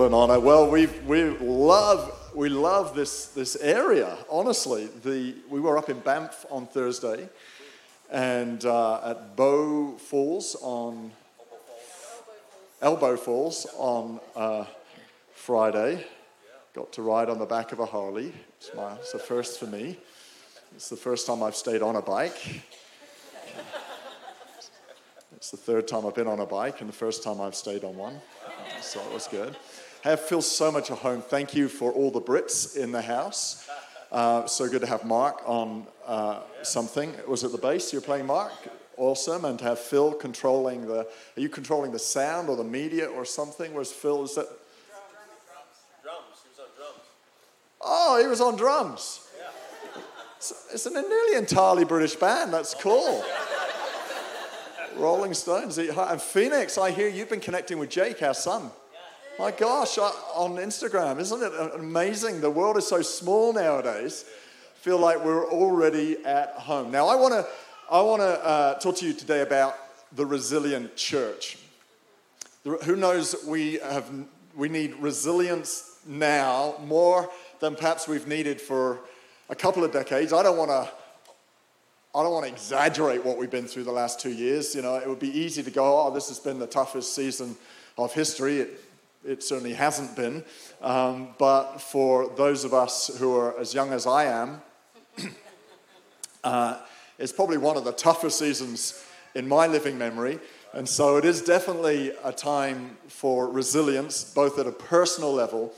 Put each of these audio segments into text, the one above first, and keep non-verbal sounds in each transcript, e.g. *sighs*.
What an honor. Well, we we love we love this this area. Honestly, the we were up in Banff on Thursday, and uh, at Bow Falls on Elbow Falls on uh, Friday. Got to ride on the back of a Harley. It's, my, it's a first for me. It's the first time I've stayed on a bike. It's the third time I've been on a bike and the first time I've stayed on one. So it was good. Have feels so much at home. Thank you for all the Brits in the house. Uh, so good to have Mark on uh, something. Was it the bass you're playing, Mark? Awesome. And to have Phil controlling the. Are you controlling the sound or the media or something? Where's Phil? Is that? Drums. He was on drums. Oh, he was on drums. It's, it's an nearly entirely British band. That's cool. Rolling Stones. And Phoenix, I hear you've been connecting with Jake, our son. My gosh, on Instagram, isn't it amazing? The world is so small nowadays. Feel like we're already at home. Now, I want to I want to uh, talk to you today about the resilient church. Who knows? We have we need resilience now more than perhaps we've needed for a couple of decades. I don't want to. I don't want to exaggerate what we've been through the last two years. You know, it would be easy to go, "Oh, this has been the toughest season of history." It, it certainly hasn't been. Um, but for those of us who are as young as I am, *clears throat* uh, it's probably one of the toughest seasons in my living memory. And so it is definitely a time for resilience, both at a personal level,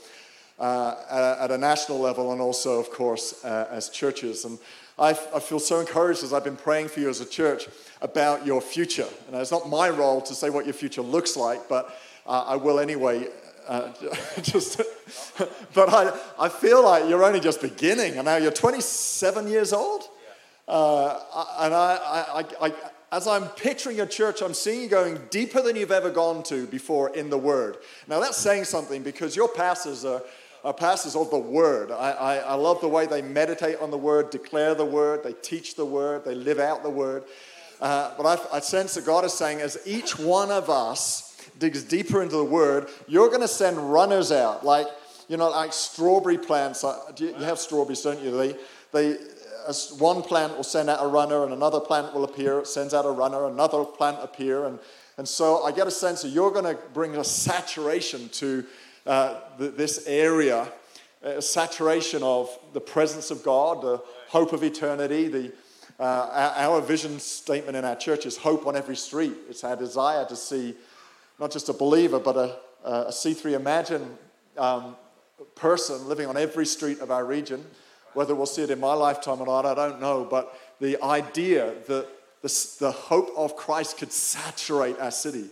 uh, at a national level, and also, of course, uh, as churches. And I, I feel so encouraged as I've been praying for you as a church about your future. And it's not my role to say what your future looks like, but uh, I will anyway. Uh, *laughs* just, *laughs* but I, I feel like you're only just beginning, and now you're 27 years old. Uh, and I, I, I, as I'm picturing your church, I'm seeing you going deeper than you've ever gone to before in the Word. Now that's saying something because your pastors are, are pastors of the Word. I, I, I love the way they meditate on the Word, declare the Word, they teach the Word, they live out the Word. Uh, but I, I sense that God is saying, as each one of us digs deeper into the word, you're going to send runners out, like, you know, like strawberry plants. You have strawberries, don't you? They, they, one plant will send out a runner, and another plant will appear, sends out a runner, another plant appear. And, and so I get a sense that you're going to bring a saturation to uh, the, this area, a saturation of the presence of God, the hope of eternity, the, uh, our vision statement in our church is hope on every street. It's our desire to see not just a believer, but a a C3 Imagine um, person living on every street of our region. Whether we'll see it in my lifetime or not, I don't know. But the idea that the, the hope of Christ could saturate our city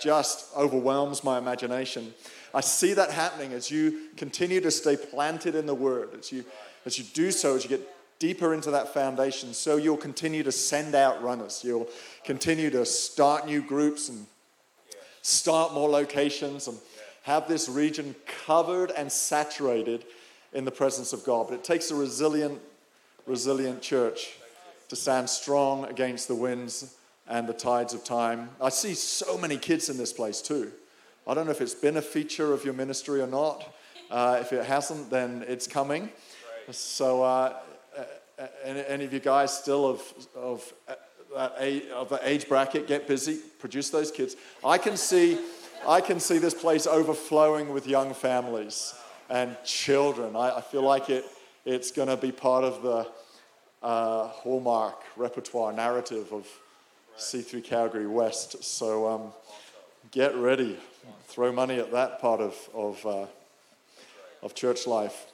just overwhelms my imagination. I see that happening as you continue to stay planted in the Word, as you, as you do so, as you get deeper into that foundation, so you'll continue to send out runners. You'll continue to start new groups and start more locations and have this region covered and saturated in the presence of God. But it takes a resilient, resilient church to stand strong against the winds and the tides of time. I see so many kids in this place too. I don't know if it's been a feature of your ministry or not. Uh, if it hasn't, then it's coming. So, uh, any of you guys still of, of of the age bracket, get busy, produce those kids. I can see, I can see this place overflowing with young families and children. I, I feel like it, it's going to be part of the uh, hallmark repertoire narrative of C3 Calgary West. So um, get ready, throw money at that part of, of, uh, of church life.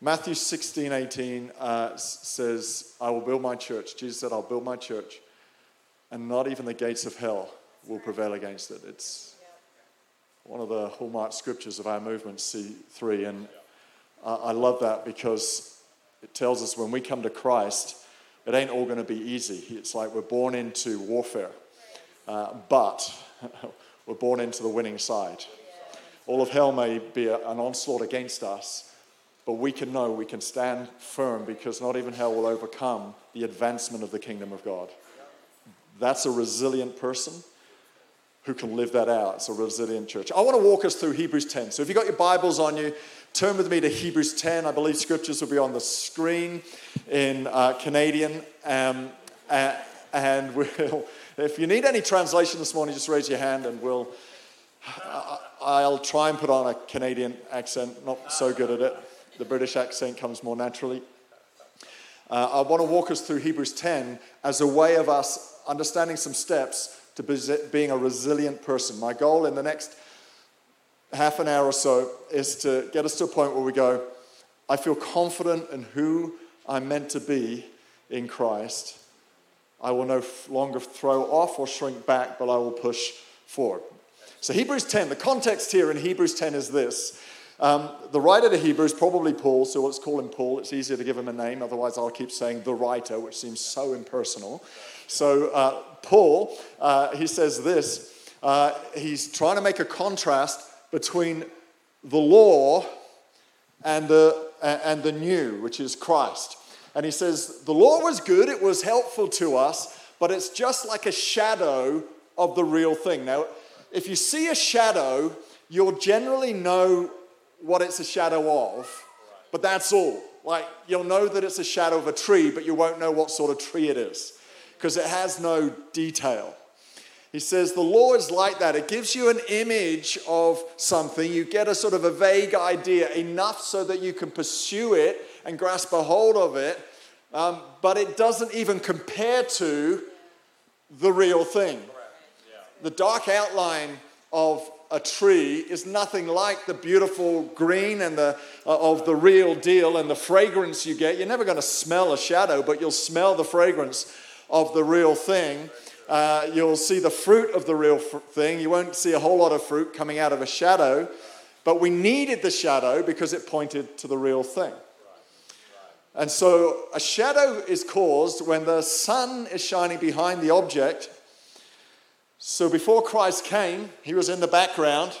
Matthew 16, 18 uh, says, I will build my church. Jesus said, I'll build my church and not even the gates of hell will prevail against it. It's one of the hallmark scriptures of our movement, C3. And I, love that because it tells us when we come to Christ, it ain't all going to be easy. It's like we're born into warfare, uh, but *laughs* we're born into the winning side. All of hell may be an onslaught against us, but we can know we can stand firm because not even hell will overcome the advancement of the kingdom of God. That's a resilient person who can live that out. It's a resilient church. I want to walk us through Hebrews 10. So if you've got your Bibles on you, turn with me to Hebrews 10. I believe scriptures will be on the screen in uh, Canadian. Um, uh, and *laughs* we'll, if you need any translation this morning, just raise your hand and we'll. I'll try and put on a Canadian accent, not so good at it. The British accent comes more naturally. Uh, I want to walk us through Hebrews 10 as a way of us understanding some steps to being a resilient person. My goal in the next half an hour or so is to get us to a point where we go, I feel confident in who I'm meant to be in Christ. I will no longer throw off or shrink back, but I will push forward. So, Hebrews 10, the context here in Hebrews 10 is this. Um, the writer to Hebrews, probably Paul, so let's call him Paul. It's easier to give him a name, otherwise, I'll keep saying the writer, which seems so impersonal. So, uh, Paul, uh, he says this uh, he's trying to make a contrast between the law and the, and the new, which is Christ. And he says, The law was good, it was helpful to us, but it's just like a shadow of the real thing. Now, if you see a shadow, you'll generally know what it's a shadow of, but that's all. Like, you'll know that it's a shadow of a tree, but you won't know what sort of tree it is because it has no detail. He says the law is like that. It gives you an image of something. You get a sort of a vague idea, enough so that you can pursue it and grasp a hold of it, um, but it doesn't even compare to the real thing. The dark outline of a tree is nothing like the beautiful green and the uh, of the real deal and the fragrance you get. You're never going to smell a shadow, but you'll smell the fragrance of the real thing. Uh, you'll see the fruit of the real fr- thing. You won't see a whole lot of fruit coming out of a shadow, but we needed the shadow because it pointed to the real thing. And so a shadow is caused when the sun is shining behind the object. So before Christ came, he was in the background,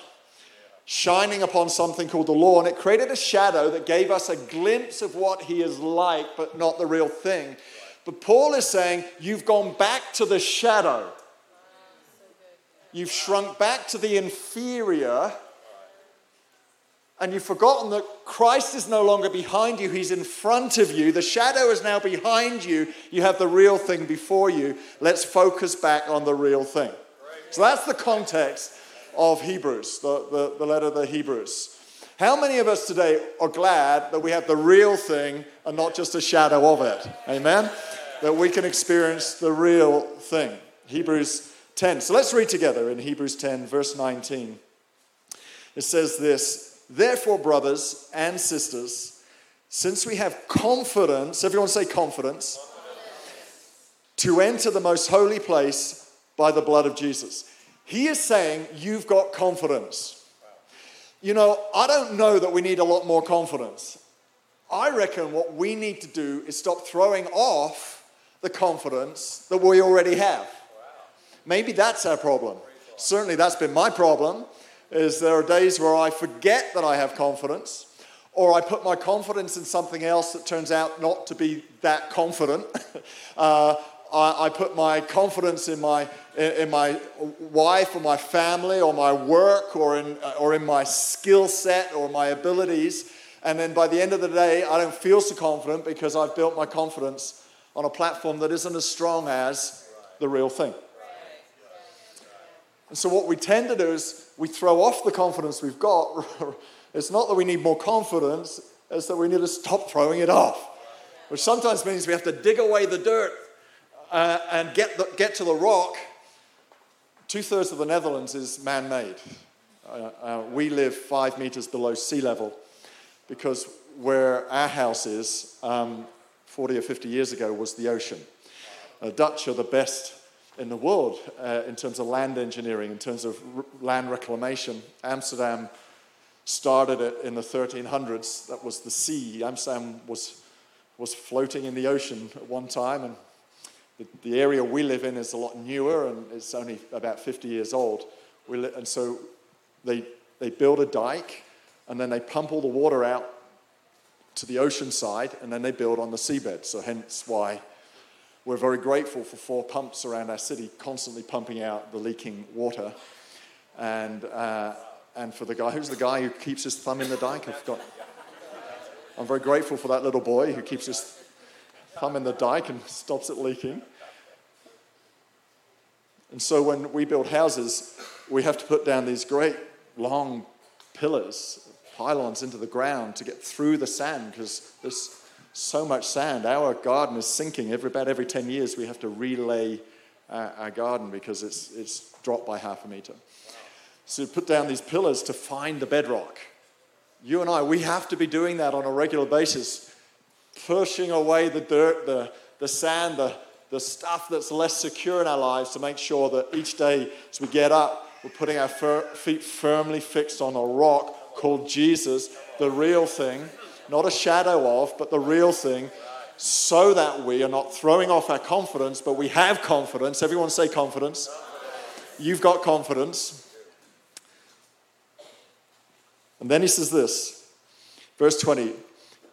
shining upon something called the law, and it created a shadow that gave us a glimpse of what he is like, but not the real thing. But Paul is saying, You've gone back to the shadow. You've shrunk back to the inferior. And you've forgotten that Christ is no longer behind you, He's in front of you. The shadow is now behind you. You have the real thing before you. Let's focus back on the real thing. So that's the context of Hebrews, the, the, the letter of the Hebrews. How many of us today are glad that we have the real thing and not just a shadow of it? Amen? that we can experience the real thing. Hebrews 10. So let's read together in Hebrews 10, verse 19. It says this Therefore, brothers and sisters, since we have confidence, everyone say confidence, confidence, to enter the most holy place by the blood of Jesus. He is saying, You've got confidence. You know, I don't know that we need a lot more confidence. I reckon what we need to do is stop throwing off the confidence that we already have. Maybe that's our problem. Certainly, that's been my problem. Is there are days where I forget that I have confidence, or I put my confidence in something else that turns out not to be that confident. *laughs* uh, I, I, put my confidence in my in my wife or my family or my work or in uh, or in my skill set or my abilities, and then by the end of the day, I don't feel so confident because I've built my confidence on a platform that isn't as strong as the real thing. And so, what we tend to do is we throw off the confidence we've got. *laughs* it's not that we need more confidence, it's that we need to stop throwing it off, which sometimes means we have to dig away the dirt uh, and get, the, get to the rock. Two thirds of the Netherlands is man made. Uh, uh, we live five meters below sea level because where our house is, um, 40 or 50 years ago was the ocean. The Dutch are the best in the world uh, in terms of land engineering, in terms of r- land reclamation. Amsterdam started it in the 1300s. That was the sea. Amsterdam was, was floating in the ocean at one time, and the, the area we live in is a lot newer and it's only about 50 years old. We li- and so they, they build a dike and then they pump all the water out to the ocean side and then they build on the seabed. So, hence why we're very grateful for four pumps around our city constantly pumping out the leaking water. And, uh, and for the guy, who's the guy who keeps his thumb in the dike? I've got, I'm very grateful for that little boy who keeps his thumb in the dike and *laughs* stops it leaking. And so when we build houses, we have to put down these great long pillars, pylons into the ground to get through the sand because there's so much sand. Our garden is sinking. Every, about every 10 years, we have to relay our, our garden because it's, it's dropped by half a meter. So put down these pillars to find the bedrock. You and I, we have to be doing that on a regular basis, pushing away the dirt, the, the sand, the, the stuff that's less secure in our lives to make sure that each day as we get up, we're putting our fir- feet firmly fixed on a rock called Jesus, the real thing, not a shadow of, but the real thing, so that we are not throwing off our confidence, but we have confidence. Everyone say confidence. You've got confidence. And then he says this, verse 20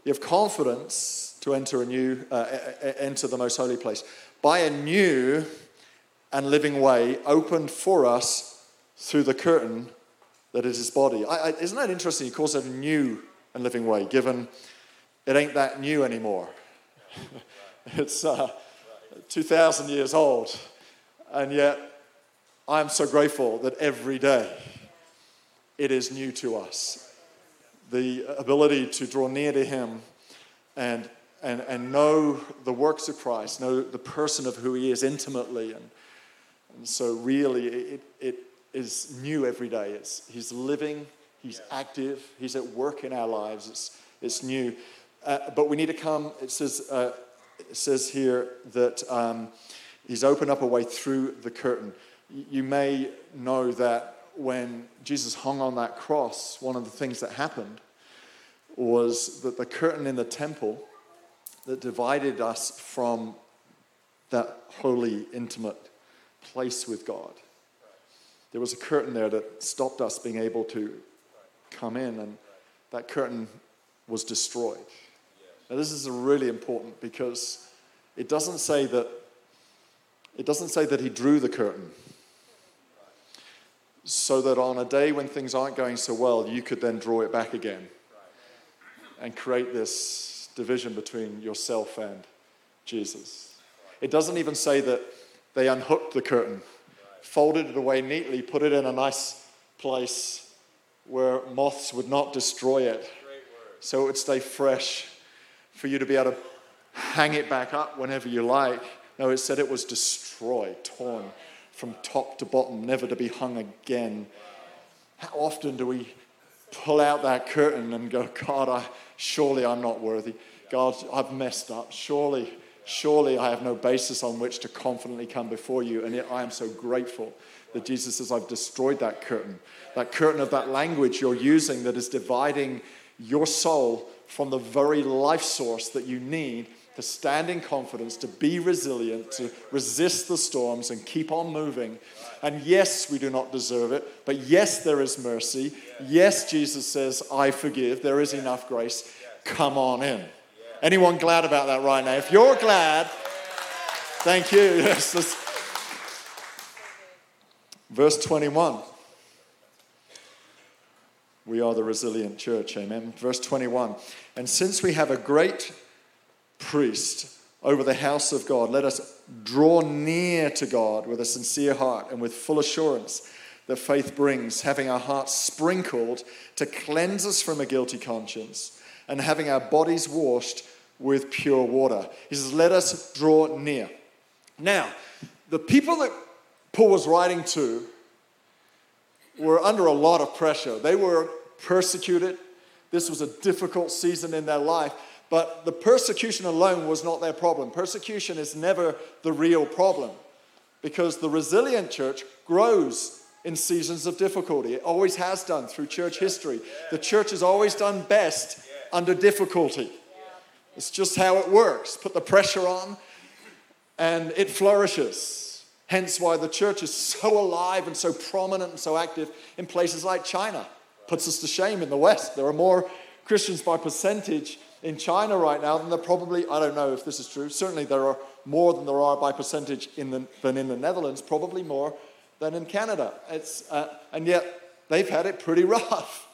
you have confidence to enter a new uh, enter the most holy place. By a new and living way opened for us through the curtain that is his body. I, I, isn't that interesting? He calls it a new and living way given it ain't that new anymore. *laughs* It's uh, 2000 years old and yet i'm so grateful that every day it is new to us. The ability to draw near to Him and, and, and know the works of Christ, know the person of who He is intimately. And, and so, really, it, it is new every day. It's, he's living, He's active, He's at work in our lives. It's, it's new. Uh, but we need to come, it says, uh, it says here that um, He's opened up a way through the curtain. You may know that when Jesus hung on that cross, one of the things that happened was that the curtain in the temple that divided us from that holy, intimate place with God. There was a curtain there that stopped us being able to come in, and that curtain was destroyed. Now, this is really important because it doesn't say that it doesn't say that he drew the curtain so that on a day when things aren't going so well, you could then draw it back again and create this division between yourself and Jesus. It doesn't even say that they unhooked the curtain, folded it away neatly, put it in a nice place where moths would not destroy it, so it would stay fresh for you to be able to hang it back up whenever you like. No, it said it was destroyed, torn from top to bottom, never to be hung again. How often do we pull out that curtain and go, God, I, surely I'm not worthy. God, I've messed up. Surely, surely I have no basis on which to confidently come before you. And yet I am so grateful that Jesus says, I've destroyed that curtain. That curtain of that language you're using that is dividing your soul from the very life source that you need to stand in confidence, to be resilient, to resist the storms and keep on moving. And yes, we do not deserve it, but yes, there is mercy. Yes, Jesus says, I forgive. There is enough grace. Come on in. Anyone glad about that right now? If you're glad, thank you. *laughs* Yes, verse 21. We are the resilient church, amen. Verse 21. And since we have a great priest over the house of God. Let us draw near to God with a sincere heart and with full assurance that faith brings, having our hearts sprinkled to cleanse us from a guilty conscience and having our bodies washed with pure water. He says, Let us draw near. Now, the people that Paul was writing to were under a lot of pressure. They were persecuted. This was a difficult season in their life. But the persecution alone was not their problem. Persecution is never the real problem because the resilient church grows in seasons of difficulty. It always has done through church history. The church has always done best under difficulty. It's just how it works. Put the pressure on, and it flourishes. Hence, why the church is so alive and so prominent and so active in places like China. Puts us to shame in the West. There are more Christians by percentage in China right now than there probably, I don't know if this is true, certainly there are more than there are by percentage in the, than in the Netherlands, probably more than in Canada. It's, uh, and yet they've had it pretty *laughs* rough.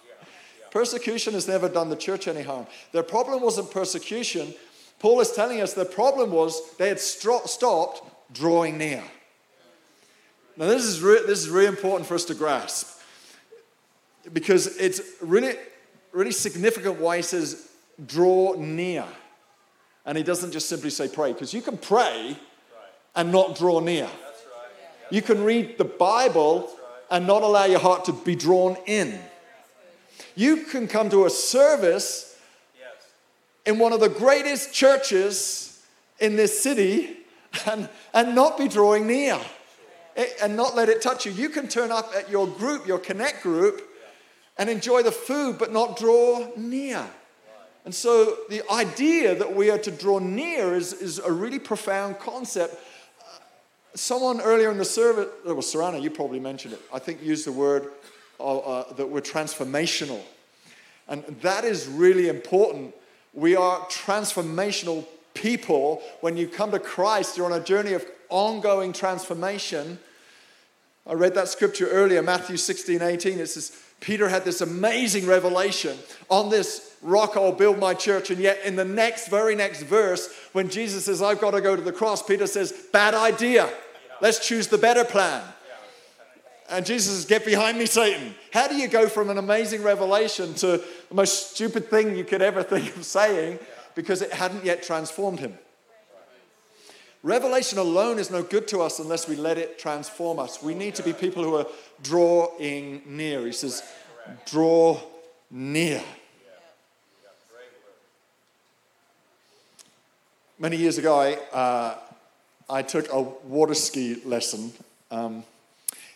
Persecution has never done the church any harm. Their problem wasn't persecution. Paul is telling us the problem was they had stro- stopped drawing near. Now, this is, re- this is really important for us to grasp because it's really, really significant why he says draw near. And he doesn't just simply say pray, because you can pray and not draw near. You can read the Bible and not allow your heart to be drawn in. You can come to a service in one of the greatest churches in this city and, and not be drawing near and not let it touch you. You can turn up at your group, your connect group, and enjoy the food, but not draw near. And so the idea that we are to draw near is, is a really profound concept. Someone earlier in the service, it was Sarana, you probably mentioned it, I think used the word uh, uh, that we're transformational. And that is really important. We are transformational people. When you come to Christ, you're on a journey of ongoing transformation. I read that scripture earlier, Matthew 16, 18. It says, Peter had this amazing revelation on this rock I'll build my church. And yet, in the next, very next verse, when Jesus says, I've got to go to the cross, Peter says, Bad idea. Let's choose the better plan. And Jesus says, Get behind me, Satan. How do you go from an amazing revelation to the most stupid thing you could ever think of saying because it hadn't yet transformed him? Revelation alone is no good to us unless we let it transform us. We need to be people who are drawing near. He says, Draw near. Many years ago, I, uh, I took a water ski lesson. Um,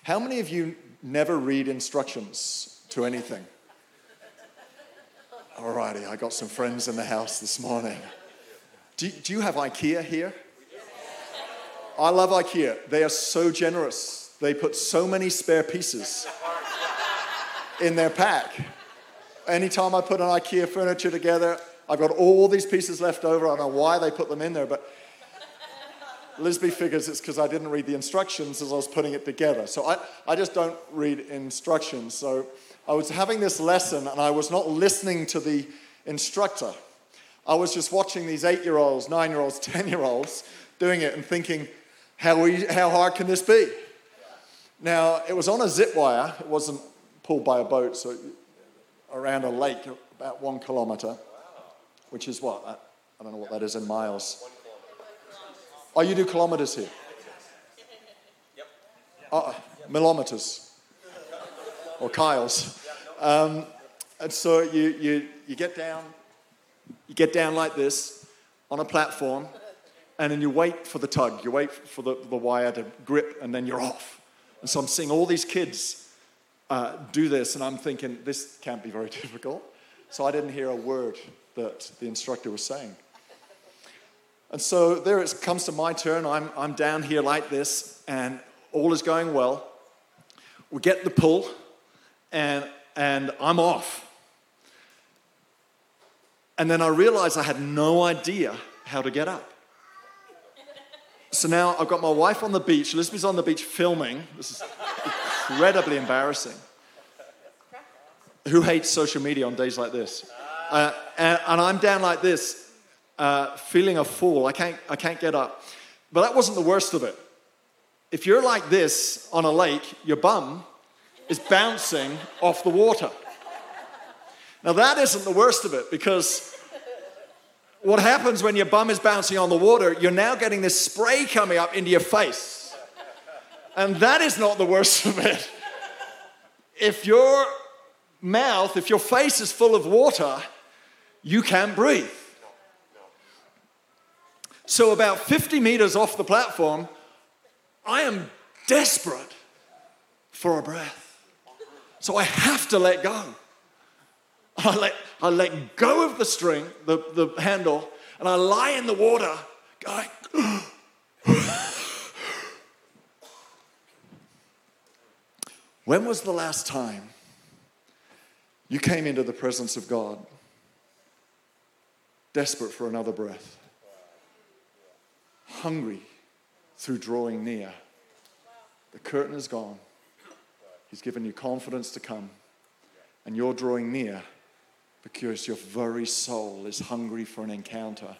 how many of you never read instructions to anything? Alrighty, I got some friends in the house this morning. Do, do you have IKEA here? I love IKEA. They are so generous. They put so many spare pieces in their pack. Anytime I put an IKEA furniture together, I've got all these pieces left over. I don't know why they put them in there, but Lisby figures it's because I didn't read the instructions as I was putting it together. So I, I just don't read instructions. So I was having this lesson and I was not listening to the instructor. I was just watching these eight year olds, nine year olds, *laughs* 10 year olds doing it and thinking, how, we, how hard can this be? Now, it was on a zip wire, it wasn't pulled by a boat, so around a lake, about one kilometer which is what? I, don't know what that is in miles. Oh, you do kilometers here? Yep. Uh, millimeters. Or kiles. Um, and so you, you, you get down, you get down like this on a platform, and then you wait for the tug. You wait for the, the wire to grip, and then you're off. And so I'm seeing all these kids uh, do this, and I'm thinking, this can't be very *laughs* difficult. So I didn't hear a word that the instructor was saying. And so there it comes to my turn. I'm, I'm down here like this, and all is going well. We get the pull, and, and I'm off. And then I realize I had no idea how to get up. So now I've got my wife on the beach. Elizabeth's on the beach filming. This is incredibly embarrassing. Who hates social media on days like this? Uh, and, and, I'm down like this, uh, feeling a fool. I can't, I can't get up. But that wasn't the worst of it. If you're like this on a lake, your bum is bouncing off the water. Now, that isn't the worst of it because what happens when your bum is bouncing on the water, you're now getting this spray coming up into your face. And that is not the worst of it. If your mouth, if your face is full of water, you can't breathe. So, about 50 meters off the platform, I am desperate for a breath. So I have to let go. *laughs* I let, I let go of the string, the, the handle, and I lie in the water going, *sighs* When was the last time you came into the presence of God desperate for another breath? Hungry through drawing near. The curtain is gone. He's given you confidence to come, and you're drawing near because your very soul is hungry for an encounter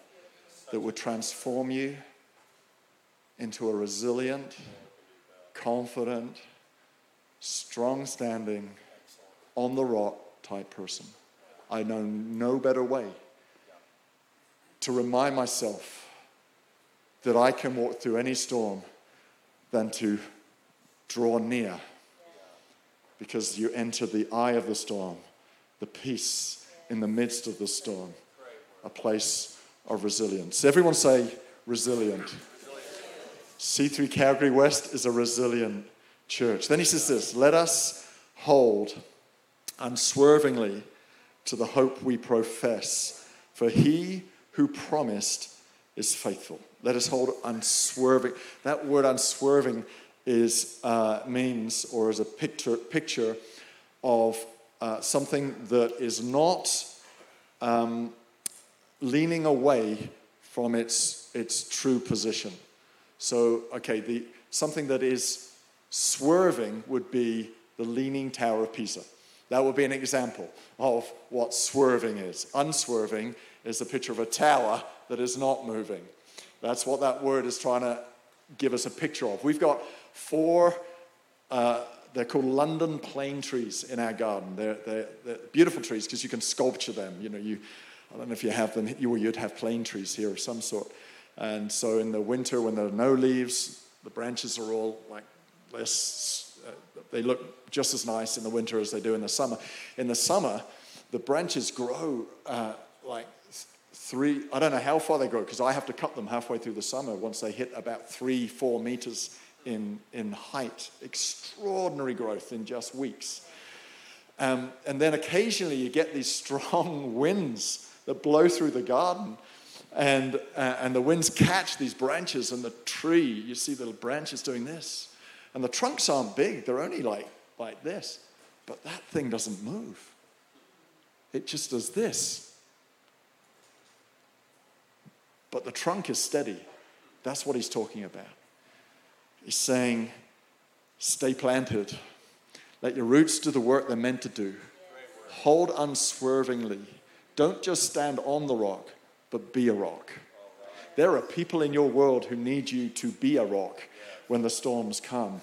that would transform you into a resilient, confident, strong standing, on the rock type person. I know no better way to remind myself that I can walk through any storm than to draw near because you enter the eye of the storm, the peace in the midst of the storm, a place of resilience. Everyone say resilient. C3 Calgary West is a resilient church. Then he says this let us hold unswervingly to the hope we profess, for he who promised is faithful. Let us hold unswerving. That word unswerving is, uh, means or is a picture, picture of uh, something that is not um, leaning away from its, its true position. So, okay, the, something that is swerving would be the Leaning Tower of Pisa. That would be an example of what swerving is. Unswerving is the picture of a tower that is not moving. That's what that word is trying to give us a picture of. We've got four uh, they're called London plane trees in our garden. They're, they're, they're beautiful trees because you can sculpture them. You know, you, I don't know if you have them, you, or you'd have plane trees here of some sort. And so in the winter, when there are no leaves, the branches are all like less, uh, they look just as nice in the winter as they do in the summer. In the summer, the branches grow uh, like three, I don't know how far they grow because I have to cut them halfway through the summer once they hit about three, four meters in, in height, extraordinary growth in just weeks. Um, and then occasionally you get these *laughs* strong winds that blow through the garden. And, uh, and the winds catch these branches, and the tree, you see the branches doing this. And the trunks aren't big, they're only like, like this. But that thing doesn't move, it just does this. But the trunk is steady. That's what he's talking about. He's saying, stay planted. Let your roots do the work they're meant to do. Hold unswervingly. Don't just stand on the rock, but be a rock. There are people in your world who need you to be a rock when the storms come.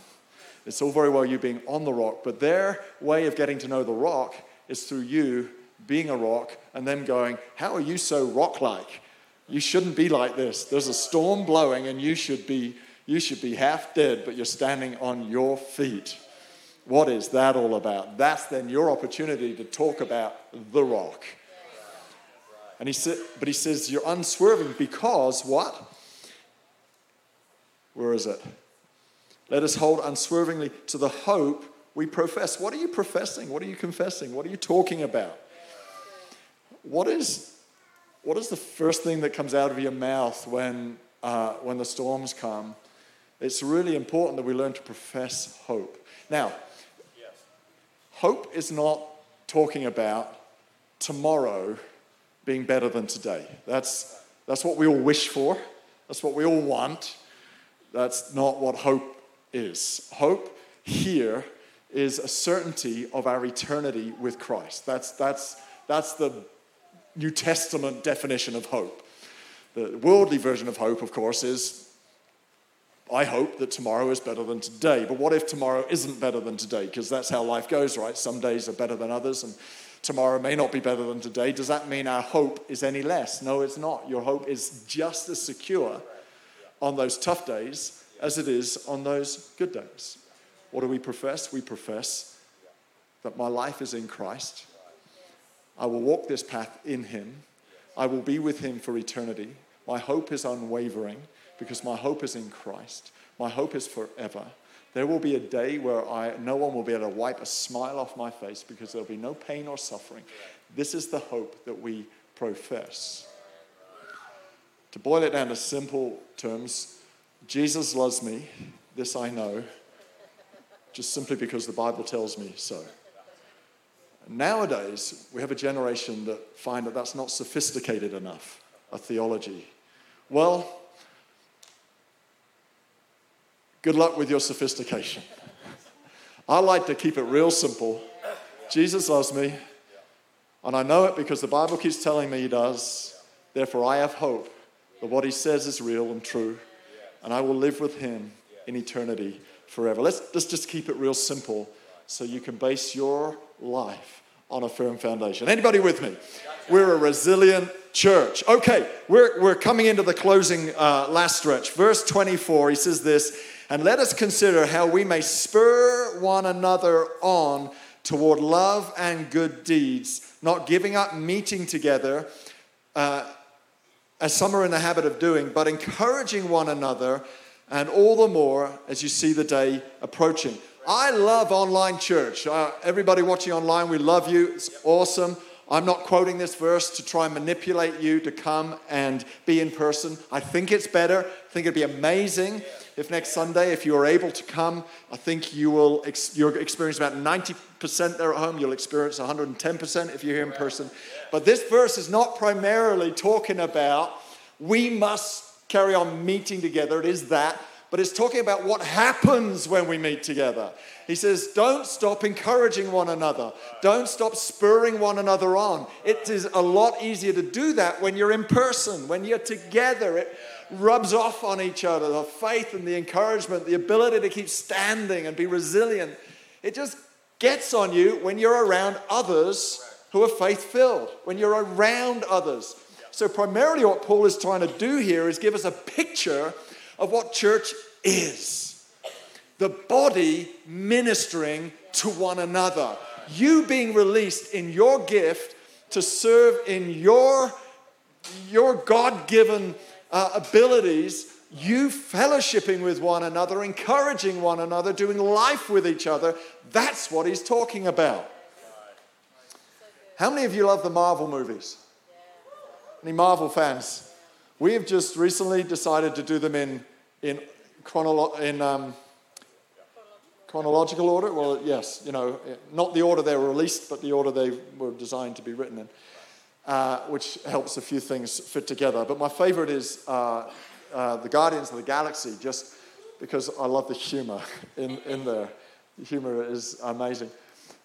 It's all very well you being on the rock, but their way of getting to know the rock is through you being a rock and them going, How are you so rock like? You shouldn't be like this. There's a storm blowing and you should be you should be half dead, but you're standing on your feet. What is that all about? That's then your opportunity to talk about the rock. And he said, but he says you're unswerving because what? Where is it? Let us hold unswervingly to the hope we profess. What are you professing? What are you confessing? What are you talking about? What is, what is the first thing that comes out of your mouth when, uh, when the storms come? It's really important that we learn to profess hope. Now, yes. hope is not talking about tomorrow being better than today. That's, that's what we all wish for, that's what we all want. That's not what hope is. Hope here is a certainty of our eternity with Christ. That's, that's, that's the New Testament definition of hope. The worldly version of hope, of course, is I hope that tomorrow is better than today. But what if tomorrow isn't better than today? Because that's how life goes, right? Some days are better than others, and tomorrow may not be better than today. Does that mean our hope is any less? No, it's not. Your hope is just as secure on those tough days as it is on those good days. What do we profess? We profess that my life is in Christ. I will walk this path in Him. I will be with Him for eternity. My hope is unwavering because my hope is in Christ. My hope is forever. There will be a day where I, no one will be able to wipe a smile off my face because there'll be no pain or suffering. This is the hope that we profess. To boil it down to simple terms, Jesus loves me, this I know, just simply because the Bible tells me so. Nowadays, we have a generation that find that that's not sophisticated enough, a theology. Well, good luck with your sophistication. I like to keep it real simple. Jesus loves me, and I know it because the Bible keeps telling me he does. Therefore, I have hope that what he says is real and true, and I will live with him in eternity forever. Let's, let's just keep it real simple so you can base your life on a firm foundation. Anybody with me? We're a resilient church. Okay, we're, we're coming into the closing uh, last stretch. Verse 24, he says this, and let us consider how we may spur one another on toward love and good deeds, not giving up meeting together. Uh, as some are in the habit of doing, but encouraging one another, and all the more as you see the day approaching. I love online church. Uh, everybody watching online, we love you. It's awesome. I'm not quoting this verse to try and manipulate you to come and be in person. I think it's better. I think it'd be amazing if next Sunday, if you are able to come, I think you will ex- you'll experience about 90% there at home. You'll experience 110% if you're here in person. But this verse is not primarily talking about we must carry on meeting together. It is that but it's talking about what happens when we meet together. He says, Don't stop encouraging one another, don't stop spurring one another on. It is a lot easier to do that when you're in person, when you're together. It rubs off on each other the faith and the encouragement, the ability to keep standing and be resilient. It just gets on you when you're around others who are faith filled, when you're around others. So, primarily, what Paul is trying to do here is give us a picture of what church is the body ministering to one another. You being released in your gift to serve in your, your God given uh, abilities, you fellowshipping with one another, encouraging one another, doing life with each other. That's what he's talking about. How many of you love the Marvel movies? Any Marvel fans? We have just recently decided to do them in, in, chronolo- in um, chronological order. Well, yes, you know, not the order they were released, but the order they were designed to be written in, uh, which helps a few things fit together. But my favorite is uh, uh, The Guardians of the Galaxy, just because I love the humor in, in there. The humor is amazing.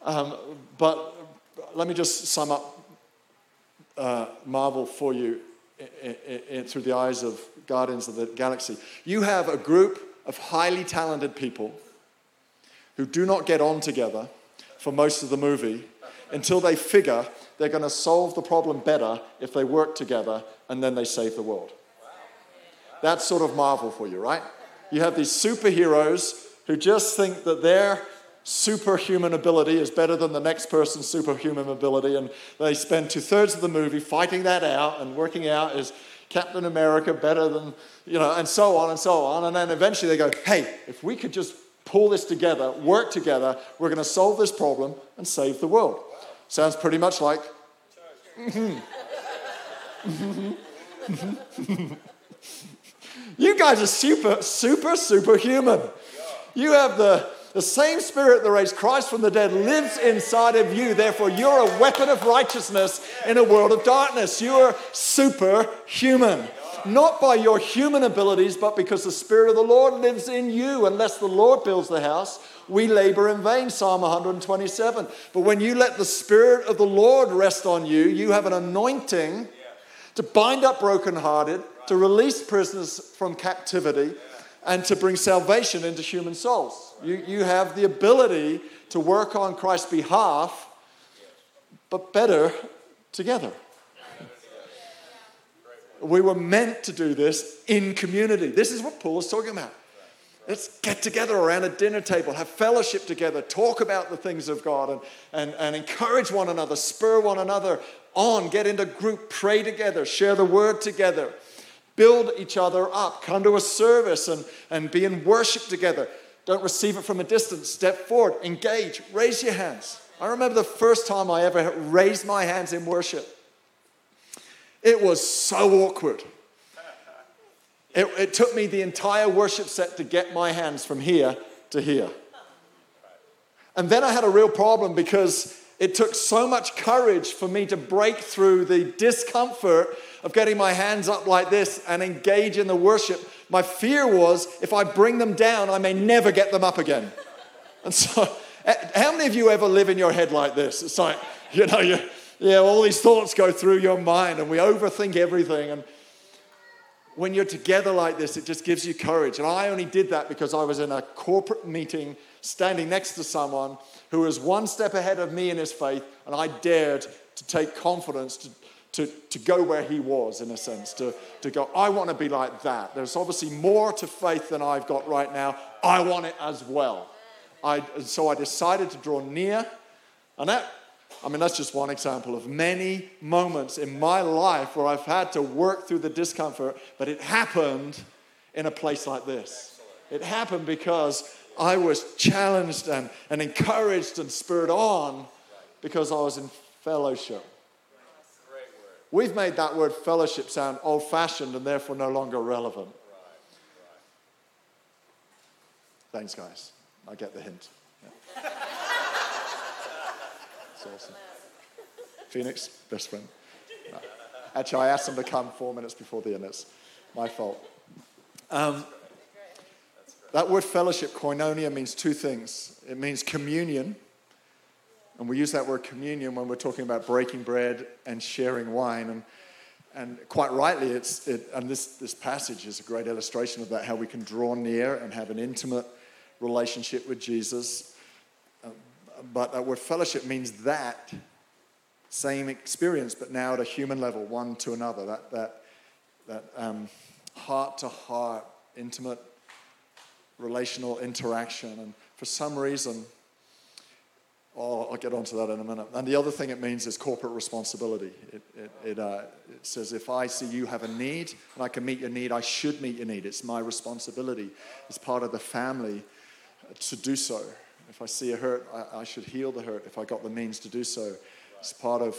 Um, but let me just sum up uh, Marvel for you through the eyes of Guardians of the Galaxy. You have a group of highly talented people who do not get on together for most of the movie until they figure they're going to solve the problem better if they work together and then they save the world. That's sort of Marvel for you, right? You have these superheroes who just think that they're superhuman ability is better than the next person's superhuman ability. And they spend two thirds of the movie fighting that out and working out is Captain America better than, you know, and so on and so on. And then eventually they go, hey, if we could just pull this together, work together, we're going to solve this problem and save the world. Sounds pretty much like. *laughs* you guys are super, super, superhuman. You have the the same spirit that raised Christ from the dead lives inside of you. Therefore, you're a weapon of righteousness in a world of darkness. You're superhuman. Not by your human abilities, but because the Spirit of the Lord lives in you. Unless the Lord builds the house, we labor in vain. Psalm 127. But when you let the Spirit of the Lord rest on you, you have an anointing to bind up brokenhearted, to release prisoners from captivity, and to bring salvation into human souls. You, you have the ability to work on Christ's behalf, but better together. We were meant to do this in community. This is what Paul is talking about. Let's get together around a dinner table, have fellowship together, talk about the things of God, and, and, and encourage one another, spur one another on, get into group, pray together, share the word together. build each other up. Come to a service and, and be in worship together. Don't receive it from a distance. Step forward, engage, raise your hands. I remember the first time I ever raised my hands in worship. It was so awkward. It, it took me the entire worship set to get my hands from here to here. And then I had a real problem because it took so much courage for me to break through the discomfort of getting my hands up like this and engage in the worship. My fear was if I bring them down, I may never get them up again. And so, *laughs* eh, how many of you ever live in your head like this? It's like, you know, you, yeah, all these thoughts go through your mind and we overthink everything. And when you're together like this, it just gives you courage. And I only did that because I was in a corporate meeting standing next to someone who was one step ahead of me in his faith, and I dared to take confidence to, to, to go where he was, in a sense, to, to go, I want to be like that. There's obviously more to faith than I've got right now. I want it as well. I, so I decided to draw near, and that, I mean, that's just one example of many moments in my life where I've had to work through the discomfort, but it happened in a place like this. It happened because I was challenged and, and encouraged and spurred on because I was in fellowship. We've made that word fellowship sound old fashioned and therefore no longer relevant. Thanks, guys. I get the hint. Yeah. It's awesome. Phoenix, best friend. No. Actually, I asked them to come four minutes before the end. It's my fault. Um, that word fellowship, koinonia, means two things. It means communion, and we use that word communion when we're talking about breaking bread and sharing wine. And, and quite rightly, it's, it, and this, this passage is a great illustration of that, how we can draw near and have an intimate relationship with Jesus. Uh, but that word fellowship means that same experience, but now at a human level, one to another. That, that, that um, heart to heart, intimate relational interaction. And for some reason, oh, I'll get onto that in a minute. And the other thing it means is corporate responsibility. It, it, it, uh, it says, if I see you have a need and I can meet your need, I should meet your need. It's my responsibility as part of the family to do so. If I see a hurt, I, I should heal the hurt if I got the means to do so. It's part of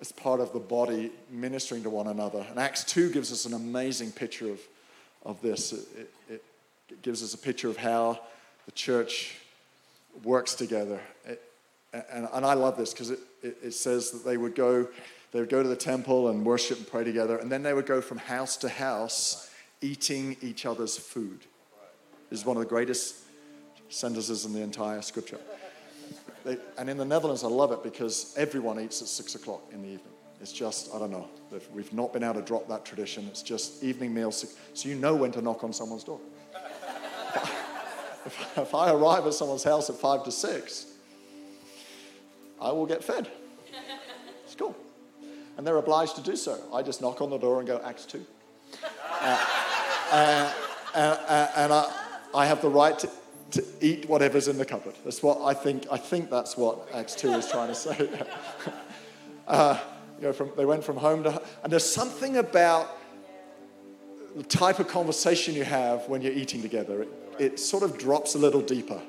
it's part of the body ministering to one another. And Acts 2 gives us an amazing picture of, of this. It, it, it gives us a picture of how the church works together. It, and, and, I love this because it, it, it, says that they would go, they would go to the temple and worship and pray together, and then they would go from house to house eating each other's food. This is one of the greatest sentences in the entire scripture. They, and in the Netherlands, I love it because everyone eats at six o'clock in the evening. It's just, I don't know, we've not been able to drop that tradition. It's just evening meals, so you know when to knock on someone's door *laughs* if, if I arrive at someone's house at five to six, I will get fed. It's cool. And they're obliged to do so. I just knock on the door and go, Acts 2. Uh, uh, uh, uh, and I, I have the right to, to eat whatever's in the cupboard. That's what I think. I think that's what Acts 2 is trying to say. *laughs* uh, you know, from, they went from home to and there's something about the type of conversation you have when you're eating together. It, it sort of drops a little deeper.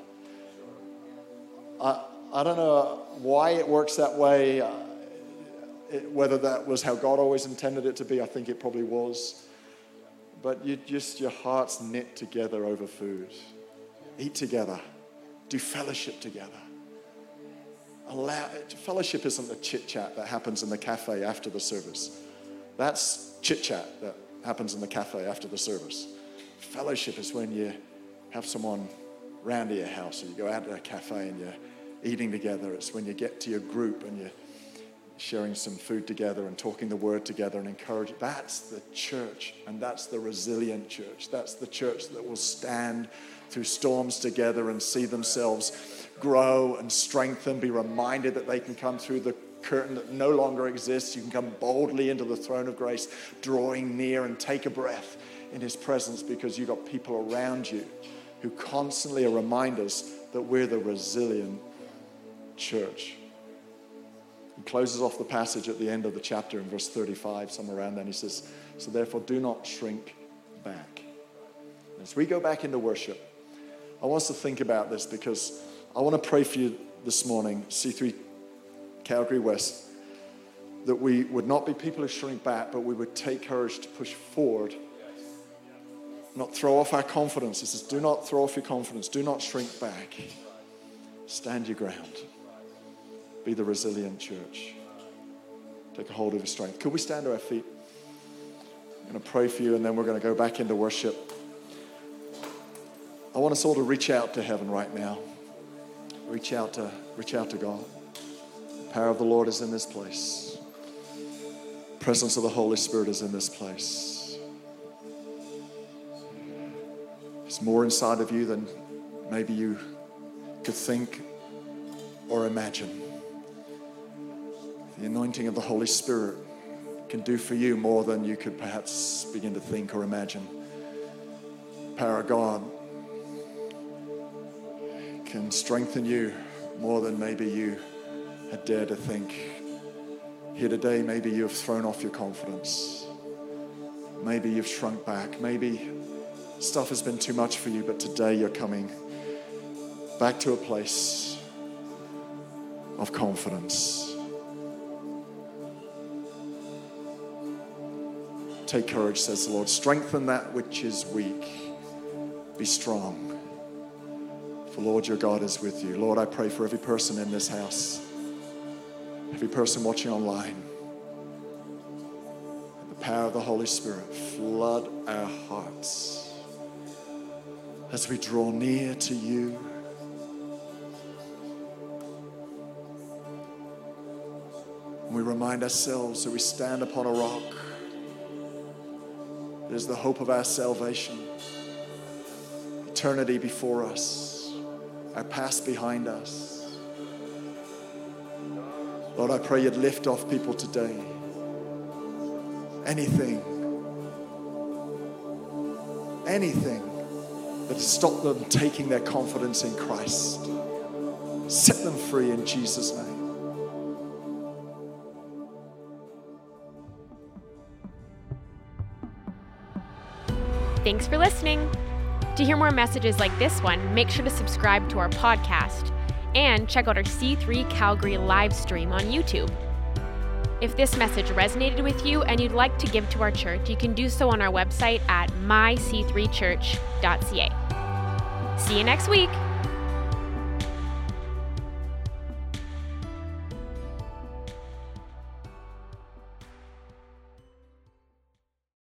I don't know why it works that way, uh, it, whether that was how God always intended it to be. I think it probably was. But you just, your hearts knit together over food. Eat together. Do fellowship together. Allow, fellowship isn't the chit chat that happens in the cafe after the service. That's chit chat that happens in the cafe after the service. Fellowship is when you have someone round to your house or you go out to a cafe and you're eating together. It's when you get to your group and you're sharing some food together and talking the word together and encourage. That's the church, and that's the resilient church. That's the church that will stand through storms together and see themselves grow and strengthen, be reminded that they can come through the curtain that no longer exists. You can come boldly into the throne of grace, drawing near and take a breath in his presence because you've got people around you who constantly are reminders that we're the resilient church. He closes off the passage at the end of the chapter in verse 35, somewhere around then. He says, So therefore, do not shrink back. As we go back into worship, I want us to think about this because I want to pray for you this morning, C3 Calgary West, that we would not be people who shrink back, but we would take courage to push forward. Not throw off our confidence. It says, do not throw off your confidence. Do not shrink back. Stand your ground. Be the resilient church. Take a hold of your strength. Could we stand to our feet? I'm going to pray for you, and then we're going to go back into worship. I want us all to reach out to heaven right now. Reach out to, reach out to God. The power of the Lord is in this place. presence of the Holy Spirit is in this place. There's more inside of you than maybe you could think or imagine. The anointing of the Holy Spirit can do for you more than you could perhaps begin to think or imagine. Power of God can strengthen you more than maybe you had dared to think. Here today, maybe you have thrown off your confidence. Maybe you've shrunk back. Maybe stuff has been too much for you, but today you're coming back to a place of confidence. Take courage, says the Lord. Strengthen that which is weak. Be strong. For Lord your God is with you. Lord, I pray for every person in this house, every person watching online. The power of the Holy Spirit flood our hearts as we draw near to you. We remind ourselves that we stand upon a rock. Is the hope of our salvation. Eternity before us, our past behind us. Lord, I pray you'd lift off people today. Anything, anything that stopped them taking their confidence in Christ. Set them free in Jesus' name. Thanks for listening. To hear more messages like this one, make sure to subscribe to our podcast and check out our C3 Calgary live stream on YouTube. If this message resonated with you and you'd like to give to our church, you can do so on our website at myc3church.ca. See you next week.